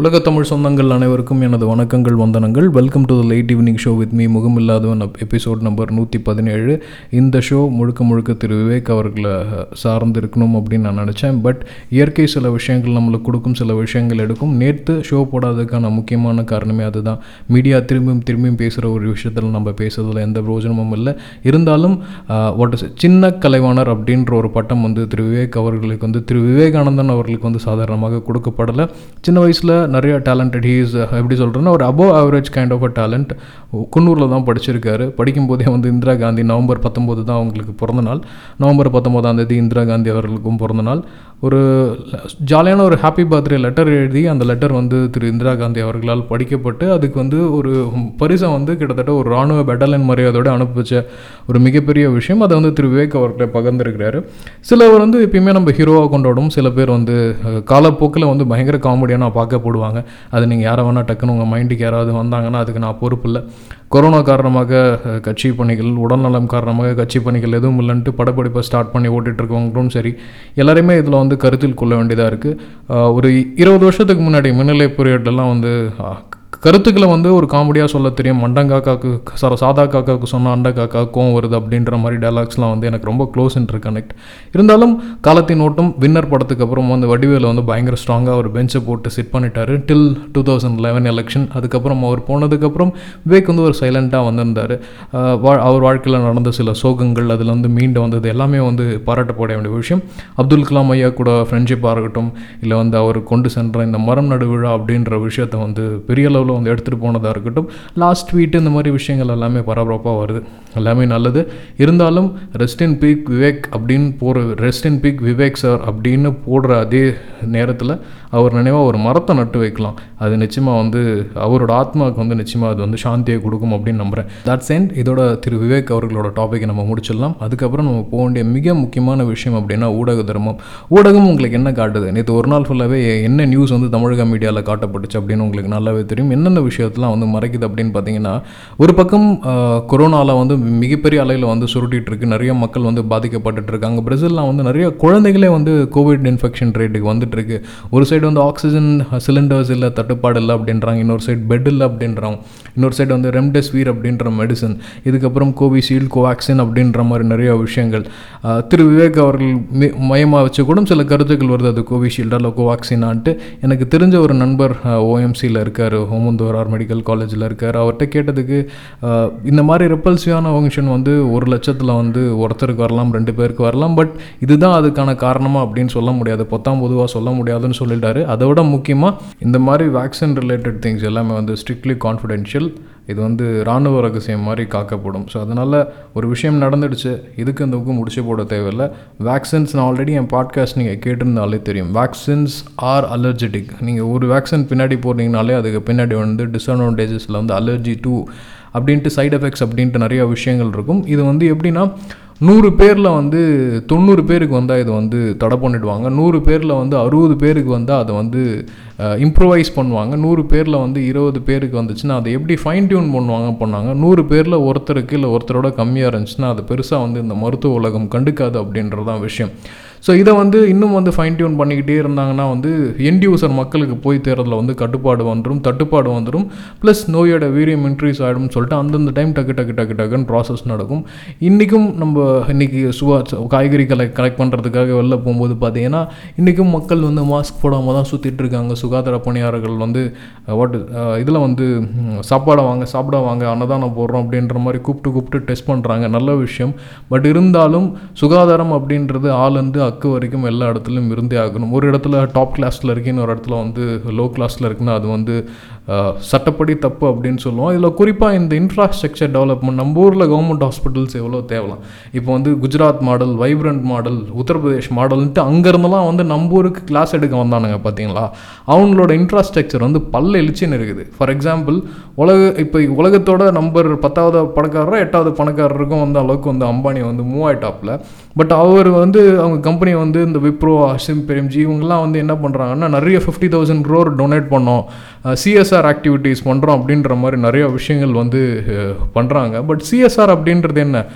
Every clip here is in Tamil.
உலக தமிழ் சொந்தங்கள் அனைவருக்கும் எனது வணக்கங்கள் வந்தனங்கள். Welcome to the light evening show with me முகமில்லாதவன் episode number நூற்றி பதினேழு இந்த ஷோ முழுக்க முழுக்க திரு விவேக் அவர்களை சார்ந்து இருக்கணும் அப்படின்னு நான் நினச்சேன். பட் இயற்கை சில விஷயங்கள் நம்மளுக்கு கொடுக்கும் சில விஷயங்கள் எடுக்கும். நேற்று ஷோ போடாததுக்கான முக்கியமான காரணமே அதுதான். மீடியா திரும்பியும் திரும்பியும் பேசுகிற ஒரு விஷயத்தில் நம்ம பேசுறதுல எந்த பிரயோஜனமும் இல்லை. இருந்தாலும் வாட் இஸ் சின்ன கலைவாணர் அப்படின்ற ஒரு பட்டம் வந்து திரு விவேக் அவர்களுக்கு வந்து திரு விவேகானந்தன் அவர்களுக்கு வந்து சாதாரணமாக கொடுக்கப்படலை. சின்ன வயசில் நிறைய டேலண்டட் ஹீஸ் uh, எப்படி சொல்கிறேன்னா ஒரு above average kind of a talent குன்னூரில் தான் படிச்சிருக்காரு. படிக்கும்போதே வந்து இந்திரா காந்தி நவம்பர் பத்தொம்போது தான் அவங்களுக்கு பிறந்த நாள். நவம்பர் பத்தொம்போதாம் தேதி இந்திரா காந்தி அவர்களுக்கும் பிறந்த நாள். ஒரு ஜாலியான ஒரு ஹாப்பி பர்த்டே லெட்டர் எழுதி அந்த லெட்டர் வந்து திரு இந்திரா காந்தி அவர்களால் படிக்கப்பட்டு அதுக்கு வந்து ஒரு பரிசை வந்து கிட்டத்தட்ட ஒரு இராணுவ பெட்டலன் மரியாதையோடு அனுப்பிச்ச ஒரு மிகப்பெரிய விஷயம். அதை வந்து திரு விவேக் அவர்களை பகிர்ந்திருக்கிறாரு. சிலவர் வந்து எப்பயுமே நம்ம ஹீரோவாக கொண்டாடும். சில பேர் வந்து காலப்போக்கில் வந்து பயங்கர காமெடியாக நான் பார்க்கப்படும் போடுவாங்க. அது நீங்கள் யாரை வேணால் டக்குன்னு உங்கள் மைண்டுக்கு யாராவது வந்தாங்கன்னா அதுக்கு நான் பொறுப்பு இல்லை. கொரோனா காரணமாக கட்சி பணிகள் உடல்நலம் காரணமாக கட்சி பணிகள் எதுவும் இல்லைன்ட்டு படப்பிடிப்பை ஸ்டார்ட் பண்ணி ஓட்டிகிட்ருக்கவங்களும் சரி எல்லாருமே இதில் வந்து கருத்தில் கொள்ள வேண்டியதாக இருக்குது ஒரு இருபது வருஷத்துக்கு முன்னாடி மின்னலை பீரியட்லாம் வந்து கருத்துக்களை வந்து ஒரு காமெடியாக சொல்ல தெரியும். மண்டங்காக்காக்கு சார சாதா காக்காவுக்கு சொன்ன அண்ட காக்கா கோவம் வருது அப்படின்ற மாதிரி டைலாக்ஸ்லாம் வந்து எனக்கு ரொம்ப க்ளோஸ் இன்டர் கனெக்ட் இருந்தாலும் காலத்தின் ஓட்டம் வின்னர் படத்துக்கு அப்புறம் வந்து வடிவேல வந்து பயங்கர ஸ்ட்ராங்காக ஒரு பெஞ்சை போட்டு செட் பண்ணிட்டாரு. Till two thousand eleven election அதுக்கப்புறம் அவர் போனதுக்கப்புறம் விவேக் வந்து ஒரு சைலண்ட்டாக வந்திருந்தார். வா- அவர் வாழ்க்கையில் நடந்த சில சோகங்கள் அதில் வந்து மீண்டு வந்தது எல்லாமே வந்து பாராட்டப்பட வேண்டிய விஷயம். அப்துல் கலாம் ஐயா கூட ஃப்ரெண்ட்ஷிப்பாக இருக்கட்டும் இல்லை வந்து அவர் கொண்டு சென்ற இந்த மரம் நடுவிழா அப்படின்ற விஷயத்தை வந்து பெரிய அளவில் வந்து எடுத்துகிட்டு போனதாக இருக்கட்டும். லாஸ்ட் வீட்டு இந்த மாதிரி விஷயங்கள் எல்லாமே பரபரப்பாக வருது. எல்லாமே நல்லது. இருந்தாலும் ரெஸ்ட் இன் பீக் விவேக் அப்படின்னு போகிற rest in peace Vivek sir அப்படின்னு போடுற அதே நேரத்தில் அவர் நினைவாக ஒரு மரத்தை நட்டு வைக்கலாம். அது நிச்சயமாக வந்து அவரோட ஆத்மாவுக்கு வந்து நிச்சயமாக அது வந்து சாந்தியை கொடுக்கும் அப்படின்னு நம்புகிறேன் தட்ஸ் எண்ட் இதோட திரு விவேக் அவர்களோட டாப்பிக்கை நம்ம முடிச்சிடலாம். அதுக்கப்புறம் நம்ம போக வேண்டிய மிக முக்கியமான விஷயம் அப்படின்னா ஊடக தர்மம். ஊடகம் உங்களுக்கு என்ன காட்டுது? நேற்று ஒரு நாள் ஃபுல்லாகவே என்ன நியூஸ் வந்து தமிழக மீடியாவில் காட்டப்பட்டுச்சு அப்படின்னு உங்களுக்கு நல்லாவே தெரியும். என்னென்ன விஷயத்தெலாம் வந்து மறைக்குது அப்படின்னு பார்த்தீங்கன்னா ஒரு பக்கம் கொரோனாவில் வந்து மிகப்பெரிய அலையில் வந்து சுருட்டிகிட்டு இருக்கு நிறைய மக்கள் வந்து பாதிக்கப்பட்டுட்டு இருக்காங்க வந்து நிறைய குழந்தைகளே வந்து கோவிட் இன்ஃபெக்ஷன் ரேட்டுக்கு வந்துட்டு இருக்கு ஒரு சைடு வந்து ஆக்சிஜன் சிலிண்டர்ஸ் இல்லை தட்டுப்பாடு இல்லை அப்படின்றாங்க. இன்னொரு சைடு பெட் இல்லை அப்படின்றாங்க. இன்னொரு சைடு வந்து ரெம்டெஸ்வீர் அப்படின்ற மெடிசன் இதுக்கப்புறம் கோவிஷீல்டு கோவேக்சின் அப்படின்ற மாதிரி நிறைய விஷயங்கள். திரு விவேக் அவர்கள் மையமாக வச்சு கூட சில கருத்துக்கள் வருது. அது கோவிஷீல்டு இல்லை கோவாக்சினான்ட்டு எனக்கு தெரிஞ்ச ஒரு நண்பர் ஓஎம்சியில் இருக்கார். ஹோமந்தோரார் மெடிக்கல் காலேஜில் இருக்கார். அவர்கிட்ட கேட்டதுக்கு இந்த மாதிரி ரிப்பல்சிவான ஃபங்க்ஷன் வந்து ஒரு லட்சத்தில் வந்து ஒருத்தருக்கு வரலாம் ரெண்டு பேருக்கு வரலாம். பட் இதுதான் அதுக்கான காரணமாக அப்படின்னு சொல்ல முடியாது. பொத்தாம் பொதுவாக சொல்ல முடியாதுன்னு சொல்லிட்டாரு. அதை விட முக்கியமாக இந்த மாதிரி வேக்சின் ரிலேட்டட் திங்ஸ் எல்லாமே வந்து ஸ்ட்ரிக்ட்லி கான்ஃபிடென்ஷியல் இது வந்து இராணுவ ரகசியம் மாதிரி காக்கப்படும். ஸோ அதனால் ஒரு விஷயம் நடந்துடுச்சு. இதுக்கு இந்த புக்கு முடிச்சு போட தேவையில்லை. வேக்சின்ஸ் நான் ஆல்ரெடி என் பாட்காஸ்ட் நீங்கள் கேட்டிருந்தாலே தெரியும். வேக்சின்ஸ் ஆர் அலர்ஜெட்டிக் நீங்கள் ஒரு வேக்சின் பின்னாடி போடுறீங்கனாலே அதுக்கு பின்னாடி வந்து டிஸ்அட்வான்டேஜஸில் வந்து அலர்ஜி டூ அப்படின்ட்டு சைட் எஃபெக்ட்ஸ் அப்படின்ட்டு நிறைய விஷயங்கள் இருக்கும். இது வந்து எப்படின்னா நூறு பேரில் வந்து தொண்ணூறு பேருக்கு வந்தால் இது வந்து தடை பண்ணிடுவாங்க. நூறு பேரில் வந்து அறுபது பேருக்கு வந்தால் அதை வந்து இம்ப்ரூவைஸ் பண்ணுவாங்க. நூறு பேரில் வந்து இருபது பேருக்கு வந்துச்சுன்னா அதை எப்படி ஃபைன் டியூன் பண்ணுவாங்க பண்ணாங்க நூறு பேரில் ஒருத்தருக்கு இல்லை ஒருத்தரோட கம்மியாக இருந்துச்சுன்னா அது பெருசாக வந்து இந்த மருத்துவ உலகம் கண்டுக்காது அப்படின்றதான் விஷயம். ஸோ இதை வந்து இன்னும் வந்து ஃபைன் டியூன் பண்ணிக்கிட்டே இருந்தாங்கன்னா வந்து எண்ட் யூசர் மக்களுக்கு போய் தேர்றதில் வந்து கட்டுப்பாடு வந்துடும் தட்டுப்பாடு வந்துடும் ப்ளஸ் நோயோட வீரியம் இன்க்ரீஸ் ஆகிடும்னு சொல்லிட்டு அந்தந்த டைம் டக்கு டக்கு டக்கு டக்குன்னு ப்ராசஸ் நடக்கும். இன்றைக்கும் நம்ம இன்றைக்கி சுவா காய்கறி கலெக்ட் கலெக்ட் பண்ணுறதுக்காக வெளில போகும்போது பார்த்தீங்கன்னா இன்றைக்கும் மக்கள் வந்து மாஸ்க் போடாமல் தான் சுற்றிட்டு இருக்காங்க. சுகாதார பணியாளர்கள் வந்து uh, வாட் uh, இதில் வந்து சாப்பாடை வாங்க சாப்பிட வாங்க அன்னதானம் போடுறோம் அப்படின்ற மாதிரி கூப்பிட்டு கூப்பிட்டு டெஸ்ட் பண்ணுறாங்க நல்ல விஷயம். பட் இருந்தாலும் சுகாதாரம் அப்படின்றது ஆளுந்து அக்கு வரைக்கும் எல்லா இடத்துலையும் இருந்தே ஆகணும். ஒரு இடத்துல டாப் கிளாஸில் இருக்கு இன்னொரு இடத்துல வந்து லோ கிளாஸில் இருக்குன்னா அது வந்து சட்டப்படி தப்பு அப்படின்னு சொல்லுவோம். இதில் குறிப்பாக இந்த இன்ஃப்ராஸ்ட்ரக்சர் டெவலப்மெண்ட் நம்ம ஊரில் கவர்மெண்ட் ஹாஸ்பிட்டல்ஸ் எவ்வளோ தேவலாம்? இப்போ வந்து Gujarat model vibrant model Uttar Pradesh மாடல்ன்ட்டு அங்கேருந்துலாம் வந்து நம்ம ஊருக்கு கிளாஸ் எடுக்க வந்தானுங்க பார்த்தீங்களா அவங்களோட இன்ஃப்ராஸ்ட்ரக்சர் வந்து பல்ல எழுச்சின்னு இருக்குது. ஃபார் எக்ஸாம்பிள் உலக இப்போ உலகத்தோட நம்பர் பத்தாவது பணக்காரரோ எட்டாவது பணக்காரருக்கும் வந்து அளவுக்கு வந்து அம்பானி வந்து மூவ் பட் அவர் வந்து அவங்க கம்பெனி வந்து இந்த விப்ரோ அசிம் பெரும்ஜி இவங்கெல்லாம் வந்து என்ன பண்ணுறாங்கன்னா நிறைய ஃபிஃப்டி தௌசண்ட் க்ரோர் டொனேட் பண்ணோம். சிஎஸ்ஆர் ஆக்டிவிட்டீஸ் பண்ணுறோம் அப்படின்ற மாதிரி நிறைய விஷயங்கள் வந்து பண்ணுறாங்க பட் சிஎஸ்ஆர் அப்படின்றது என்ன?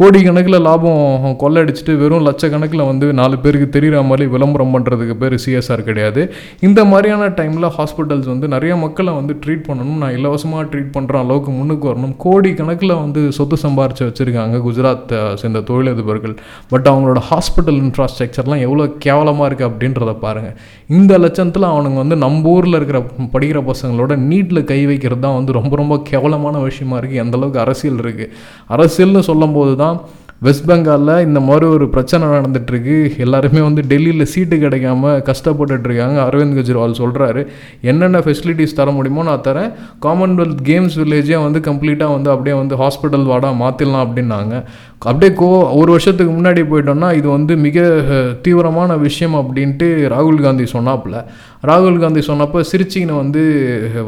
கோடிக்கணக்கில் லாபம் கொள்ளடிச்சிட்டு வெறும் லட்சக்கணக்கில் வந்து நாலு பேருக்கு தெரிகிற மாதிரி விளம்பரம் பண்ணுறதுக்கு பேர் சிஎஸ்ஆர் கிடையாது. இந்த மாதிரியான டைமில் ஹாஸ்பிட்டல்ஸ் வந்து நிறைய மக்களை வந்து ட்ரீட் பண்ணணும். நான் இலவசமாக ட்ரீட் பண்ணுற அளவுக்கு முன்னுக்கு வரணும். கோடி கணக்கில் வந்து சொத்து சம்பாரித்து வச்சுருக்காங்க குஜராத் சேர்ந்த தொழிலதிபர்கள். பட் அவங்களோட ஹாஸ்பிட்டல் இன்ஃப்ராஸ்ட்ரக்சர்லாம் எவ்வளோ கேவலமாக இருக்குது அப்படின்றத பாருங்கள் இந்த லட்சத்தில் அவனுங்க வந்து நம்ம ஊரில் இருக்கிற படிக்கிற பசங்களோட நீட்டில் கை வைக்கிறது தான் வந்து ரொம்ப ரொம்ப கேவலமான விஷயமா இருக்குது எந்தளவுக்கு அரசியல் இருக்குது அரசியல்னு சொல்லும்போது தான் வெஸ்ட் பெங்காலில் இந்த மாதிரி ஒரு பிரச்சனை நடந்துகிட்ருக்கு எல்லாருமே வந்து டெல்லியில் சீட்டு கிடைக்காம கஷ்டப்பட்டுட்ருக்காங்க அரவிந்த் கெஜ்ரிவால் சொல்கிறாரு என்னென்ன ஃபெசிலிட்டிஸ் தர முடியுமோ நான் தரேன். காமன்வெல்த் கேம்ஸ் வில்லேஜே வந்து கம்ப்ளீட்டாக வந்து அப்படியே வந்து ஹாஸ்பிட்டல் வாடா மாற்றிடலாம் அப்படின்னாங்க. அப்படியே கோ ஒரு வருஷத்துக்கு முன்னாடி போயிட்டோம்னா இது வந்து மிக தீவிரமான விஷயம் அப்படின்ட்டு ராகுல் காந்தி சொன்னாப்புல. ராகுல் காந்தி சொன்னப்போ சிரிச்சின்னு வந்து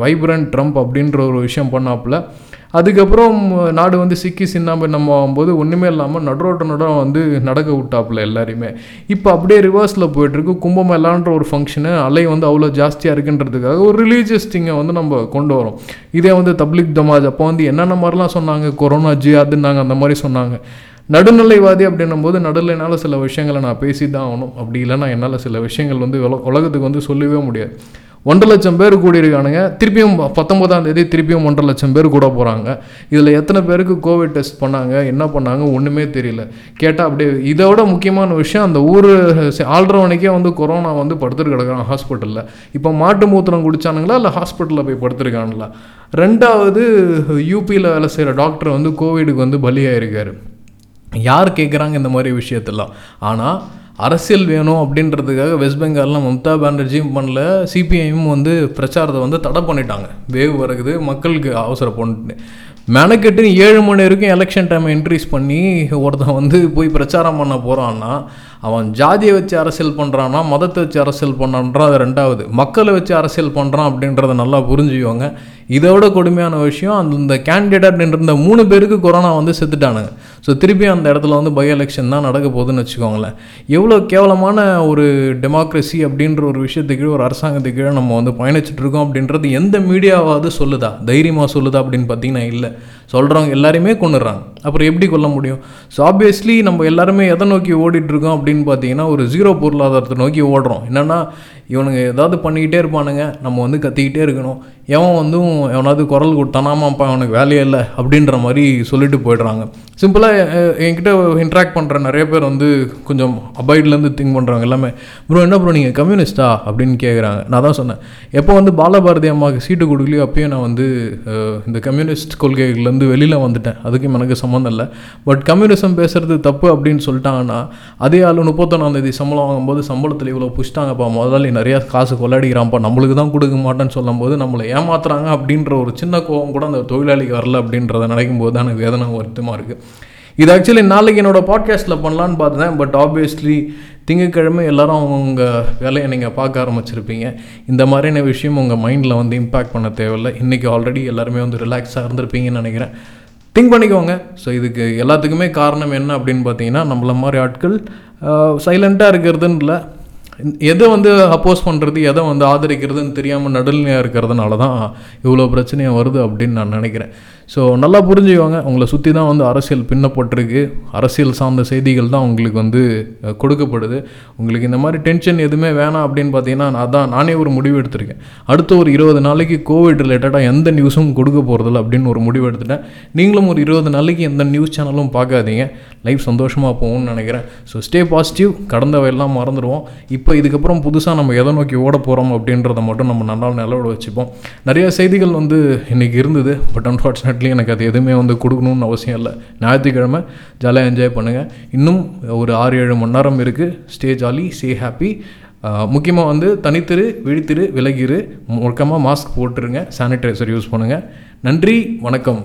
வைப்ரண்ட் ட்ரம்ப் அப்படின்ற ஒரு விஷயம் பண்ணாப்புல. அதுக்கப்புறம் நாடு வந்து சிக்கி சின்னாபின்னம் ஆகும்போது ஒன்றுமே இல்லாமல் நடுரோட்ட நடம் வந்து நடக்க விட்டாப்புல எல்லாரையுமே. இப்போ அப்படியே ரிவர்ஸில் போயிட்டுருக்கு. கும்பமேளான்ற ஒரு ஃபங்க்ஷனு அலை வந்து அவ்வளோ ஜாஸ்தியாக இருக்குன்றதுக்காக ஒரு ரிலீஜியஸ் திங்கை வந்து நம்ம கொண்டு வரோம். இதே வந்து தப்லிக் தமாஜ் அப்போ வந்து என்னென்ன மாதிரிலாம் சொன்னாங்க? கொரோனா ஜி அதுன்னாங்க அந்த மாதிரி சொன்னாங்க. நடுநிலைவாதி அப்படின்னும் போது நடுநிலைனால சில விஷயங்களை நான் பேசி தான் ஆகணும். அப்படி இல்லைன்னா என்னால் சில விஷயங்கள் வந்து உலகத்துக்கு வந்து சொல்லவே முடியாது. ஒன்றரை லட்சம் பேர் கூடியிருக்கானுங்க. திருப்பியும் பத்தொன்பதாம் தேதி திருப்பியும் ஒன்றரை லட்சம் பேர் கூட போகிறாங்க இதில் எத்தனை பேருக்கு கோவிட் டெஸ்ட் பண்ணாங்க என்ன பண்ணாங்க ஒன்றுமே தெரியல. கேட்டால் அப்படியே இதோட முக்கியமான விஷயம் அந்த ஊர் ஆள்றவனுக்கே வந்து கொரோனா வந்து படுத்துட்டு கிடக்குறான் ஹாஸ்பிட்டலில் இப்போ மாட்டு மூத்திரம் குடிச்சானுங்களா இல்லை ஹாஸ்பிட்டலில் போய் படுத்துருக்கானுங்களா? ரெண்டாவது யூபியில் வேலை செய்கிற டாக்டர் வந்து கோவிடுக்கு வந்து பலியாயிருக்காரு. யார் கேட்குறாங்க இந்த மாதிரி விஷயத்தெல்லாம்? ஆனால் அரசியல் வேணும் அப்படின்றதுக்காக வெஸ்ட் பெங்காலில் மம்தா பானர்ஜியும் பண்ணல சிபிஐயும் வந்து பிரச்சாரத்தை வந்து தடை பண்ணிட்டாங்க. வேவ் வருகுது மக்களுக்கு அவசர பண்ணிட்டு மெனக்கெட்டு ஏழு மணி வரைக்கும் எலெக்ஷன் டைம் இன்க்ரீஸ் பண்ணி ஒருத்தன் வந்து போய் பிரச்சாரம் பண்ண போகிறான்னா அவன் ஜாதியை வச்சு அரசியல் பண்ணுறான்னா மதத்தை வச்சு அரசியல் பண்ணான்றான் அது ரெண்டாவது. மக்களை வச்சு அரசியல் பண்ணுறான் அப்படின்றத நல்லா புரிஞ்சுக்குவாங்க இதோட கொடுமையான விஷயம் அந்த கேண்டிடேட் இருந்த மூணு பேருக்கு கொரோனா வந்து செத்துட்டானுங்க. ஸோ திருப்பி அந்த இடத்துல வந்து பை எலெக்ஷன் தான் நடக்க போகுதுன்னு வச்சுக்கோங்களேன். எவ்வளோ கேவலமான ஒரு டெமோக்ரஸி அப்படின்ற ஒரு விஷயத்துக்கு ஒரு அரசாங்கத்துக்கு கீழே நம்ம வந்து பயணிச்சுட்ருக்கோம் அப்படின்றது எந்த மீடியாவாவது சொல்லுதா? தைரியமாக சொல்லுதா அப்படின்னு பார்த்தீங்கன்னா இல்லை. சொல்கிறவங்க எல்லாருமே கொண்டுடுறாங்க அப்புறம் எப்படி கொல்ல முடியும்? ஸோ ஆப்வியஸ்லி நம்ம எல்லாருமே எதை நோக்கி ஓடிட்டுருக்கோம் அப்படின்னு பார்த்தீங்கன்னா ஒரு ஜீரோ பொருளாதாரத்தை நோக்கி ஓடுறோம். என்னென்னா இவனுங்க ஏதாவது பண்ணிக்கிட்டே இருப்பானுங்க. நம்ம வந்து கத்திக்கிட்டே இருக்கணும். எவன் வந்து எவனாவது குரல் கொடுத்தானாமாப்பா அவனுக்கு வேலையே இல்லை அப்படின்ற மாதிரி சொல்லிட்டு போயிடுறாங்க. சிம்பிளாக என்கிட்ட இன்ட்ராக்ட் பண்ணுற நிறைய பேர் வந்து கொஞ்சம் அபாய்ட்லேருந்து திங்க் பண்ணுறாங்க எல்லாமே. ப்ரோ என்ன ப்ரோ நீங்கள் கம்யூனிஸ்டா? அப்படின்னு கேட்குறாங்க நான் தான் சொன்னேன். எப்போ வந்து பாலபாரதி அம்மாவுக்கு சீட்டு கொடுக்கலையோ அப்பயும் நான் வந்து இந்த கம்யூனிஸ்ட் கொள்கைகள்லேருந்து வெளியில் வந்துட்டேன். அதுக்கும் எனக்கு சம்மந்தம் இல்லை. பட் கம்யூனிசம் பேசுகிறது தப்பு அப்படின்னு சொல்லிட்டாங்கன்னா அதே ஆள் முப்பத்தொன்னாந்தேதி சம்பளம் வாங்கும்போது சம்பளத்தில் இவ்வளோ புஷ்டாங்கப்பா முதலாளி நிறையா காசு கொள்ளாடிக்கிறான்ப்பா நம்மளுக்கு தான் கொடுக்க மாட்டேன்னு சொல்லும்போது நம்மளை ஏமாத்துறாங்க அப்படின்ற ஒரு சின்ன கோவம் கூட அந்த தொழிலாளிக்கு வரல அப்படின்றத நினைக்கும் போது தான் எனக்கு வேதனை வருத்தமாக இருக்குது இது ஆக்சுவலி நாளைக்கு என்னோடய பாட்காஸ்ட்டில் பண்ணலான்னு பார்த்தேன் பட் ஆப்வியஸ்லி திங்கக்கிழமை எல்லோரும் அவங்கவுங்க வேலையை நீங்கள் பார்க்க ஆரம்பிச்சிருப்பீங்க. இந்த மாதிரியான விஷயம் உங்கள் மைண்டில் வந்து இம்பேக்ட் பண்ண தேவையில்லை. இன்றைக்கி ஆல்ரெடி எல்லாருமே வந்து ரிலாக்ஸாக இருந்திருப்பீங்கன்னு நினைக்கிறேன். திங்க் பண்ணிக்கோங்க. ஸோ இதுக்கு எல்லாத்துக்குமே காரணம் என்ன அப்படின்னு பார்த்தீங்கன்னா நம்மள மாதிரி ஆட்கள் சைலண்ட்டாக இருக்கிறதுன்னு இல்லை. எதை வந்து அப்போஸ் பண்ணுறது எதை வந்து ஆதரிக்கிறதுன்னு தெரியாமல் நடுநிலையாக இருக்கிறதுனால தான் இவ்வளோ பிரச்சனையாக வருது அப்படின்னு நான் நினைக்கிறேன். ஸோ நல்லா புரிஞ்சுக்கோங்க. உங்களை சுற்றி தான் வந்து அரசியல் பின்னப்பட்டிருக்கு. அரசியல் சார்ந்த செய்திகள் தான் உங்களுக்கு வந்து கொடுக்கப்படுது. உங்களுக்கு இந்த மாதிரி டென்ஷன் எதுவுமே வேணாம் அப்படின்னு பார்த்தீங்கன்னா நான் தான் நானே ஒரு முடிவு எடுத்திருக்கேன். அடுத்த ஒரு இருபது நாளைக்கு கோவிட் ரிலேட்டடாக எந்த நியூஸும் கொடுக்க போகிறதில்ல அப்படின்னு ஒரு முடிவு எடுத்துட்டேன். நீங்களும் ஒரு இருபது நாளைக்கு எந்த நியூஸ் சேனலும் பார்க்காதீங்க. லைஃப் சந்தோஷமாக போகும்னு நினைக்கிறேன். ஸோ ஸ்டே பாசிட்டிவ் கடந்தவையெல்லாம் மறந்துடுவோம். இப்போ இதுக்கப்புறம் புதுசாக நம்ம எதை நோக்கி ஓட போகிறோம் அப்படின்றத மட்டும் நம்ம நல்லா நிலவோட வச்சுப்போம். நிறைய செய்திகள் வந்து இன்றைக்கி இருந்தது. பட் அன்ஃபார்ச்சுனேட்லி எனக்கு அது எதுவுமே வந்து கொடுக்கணும்னு அவசியம் இல்லை. ஞாயிற்றுக்கிழமை ஜாலியாக என்ஜாய் பண்ணுங்கள் இன்னும் ஒரு ஆறு ஏழு மணி நேரம் இருக்குது ஸ்டே ஜாலி ஸ்டே ஹாப்பி முக்கியமாக வந்து தனித்திரு விழித்திரு விலகிரு. முழுக்கமாக மாஸ்க் போட்டுருங்க. சானிடைசர் யூஸ் பண்ணுங்கள் நன்றி வணக்கம்.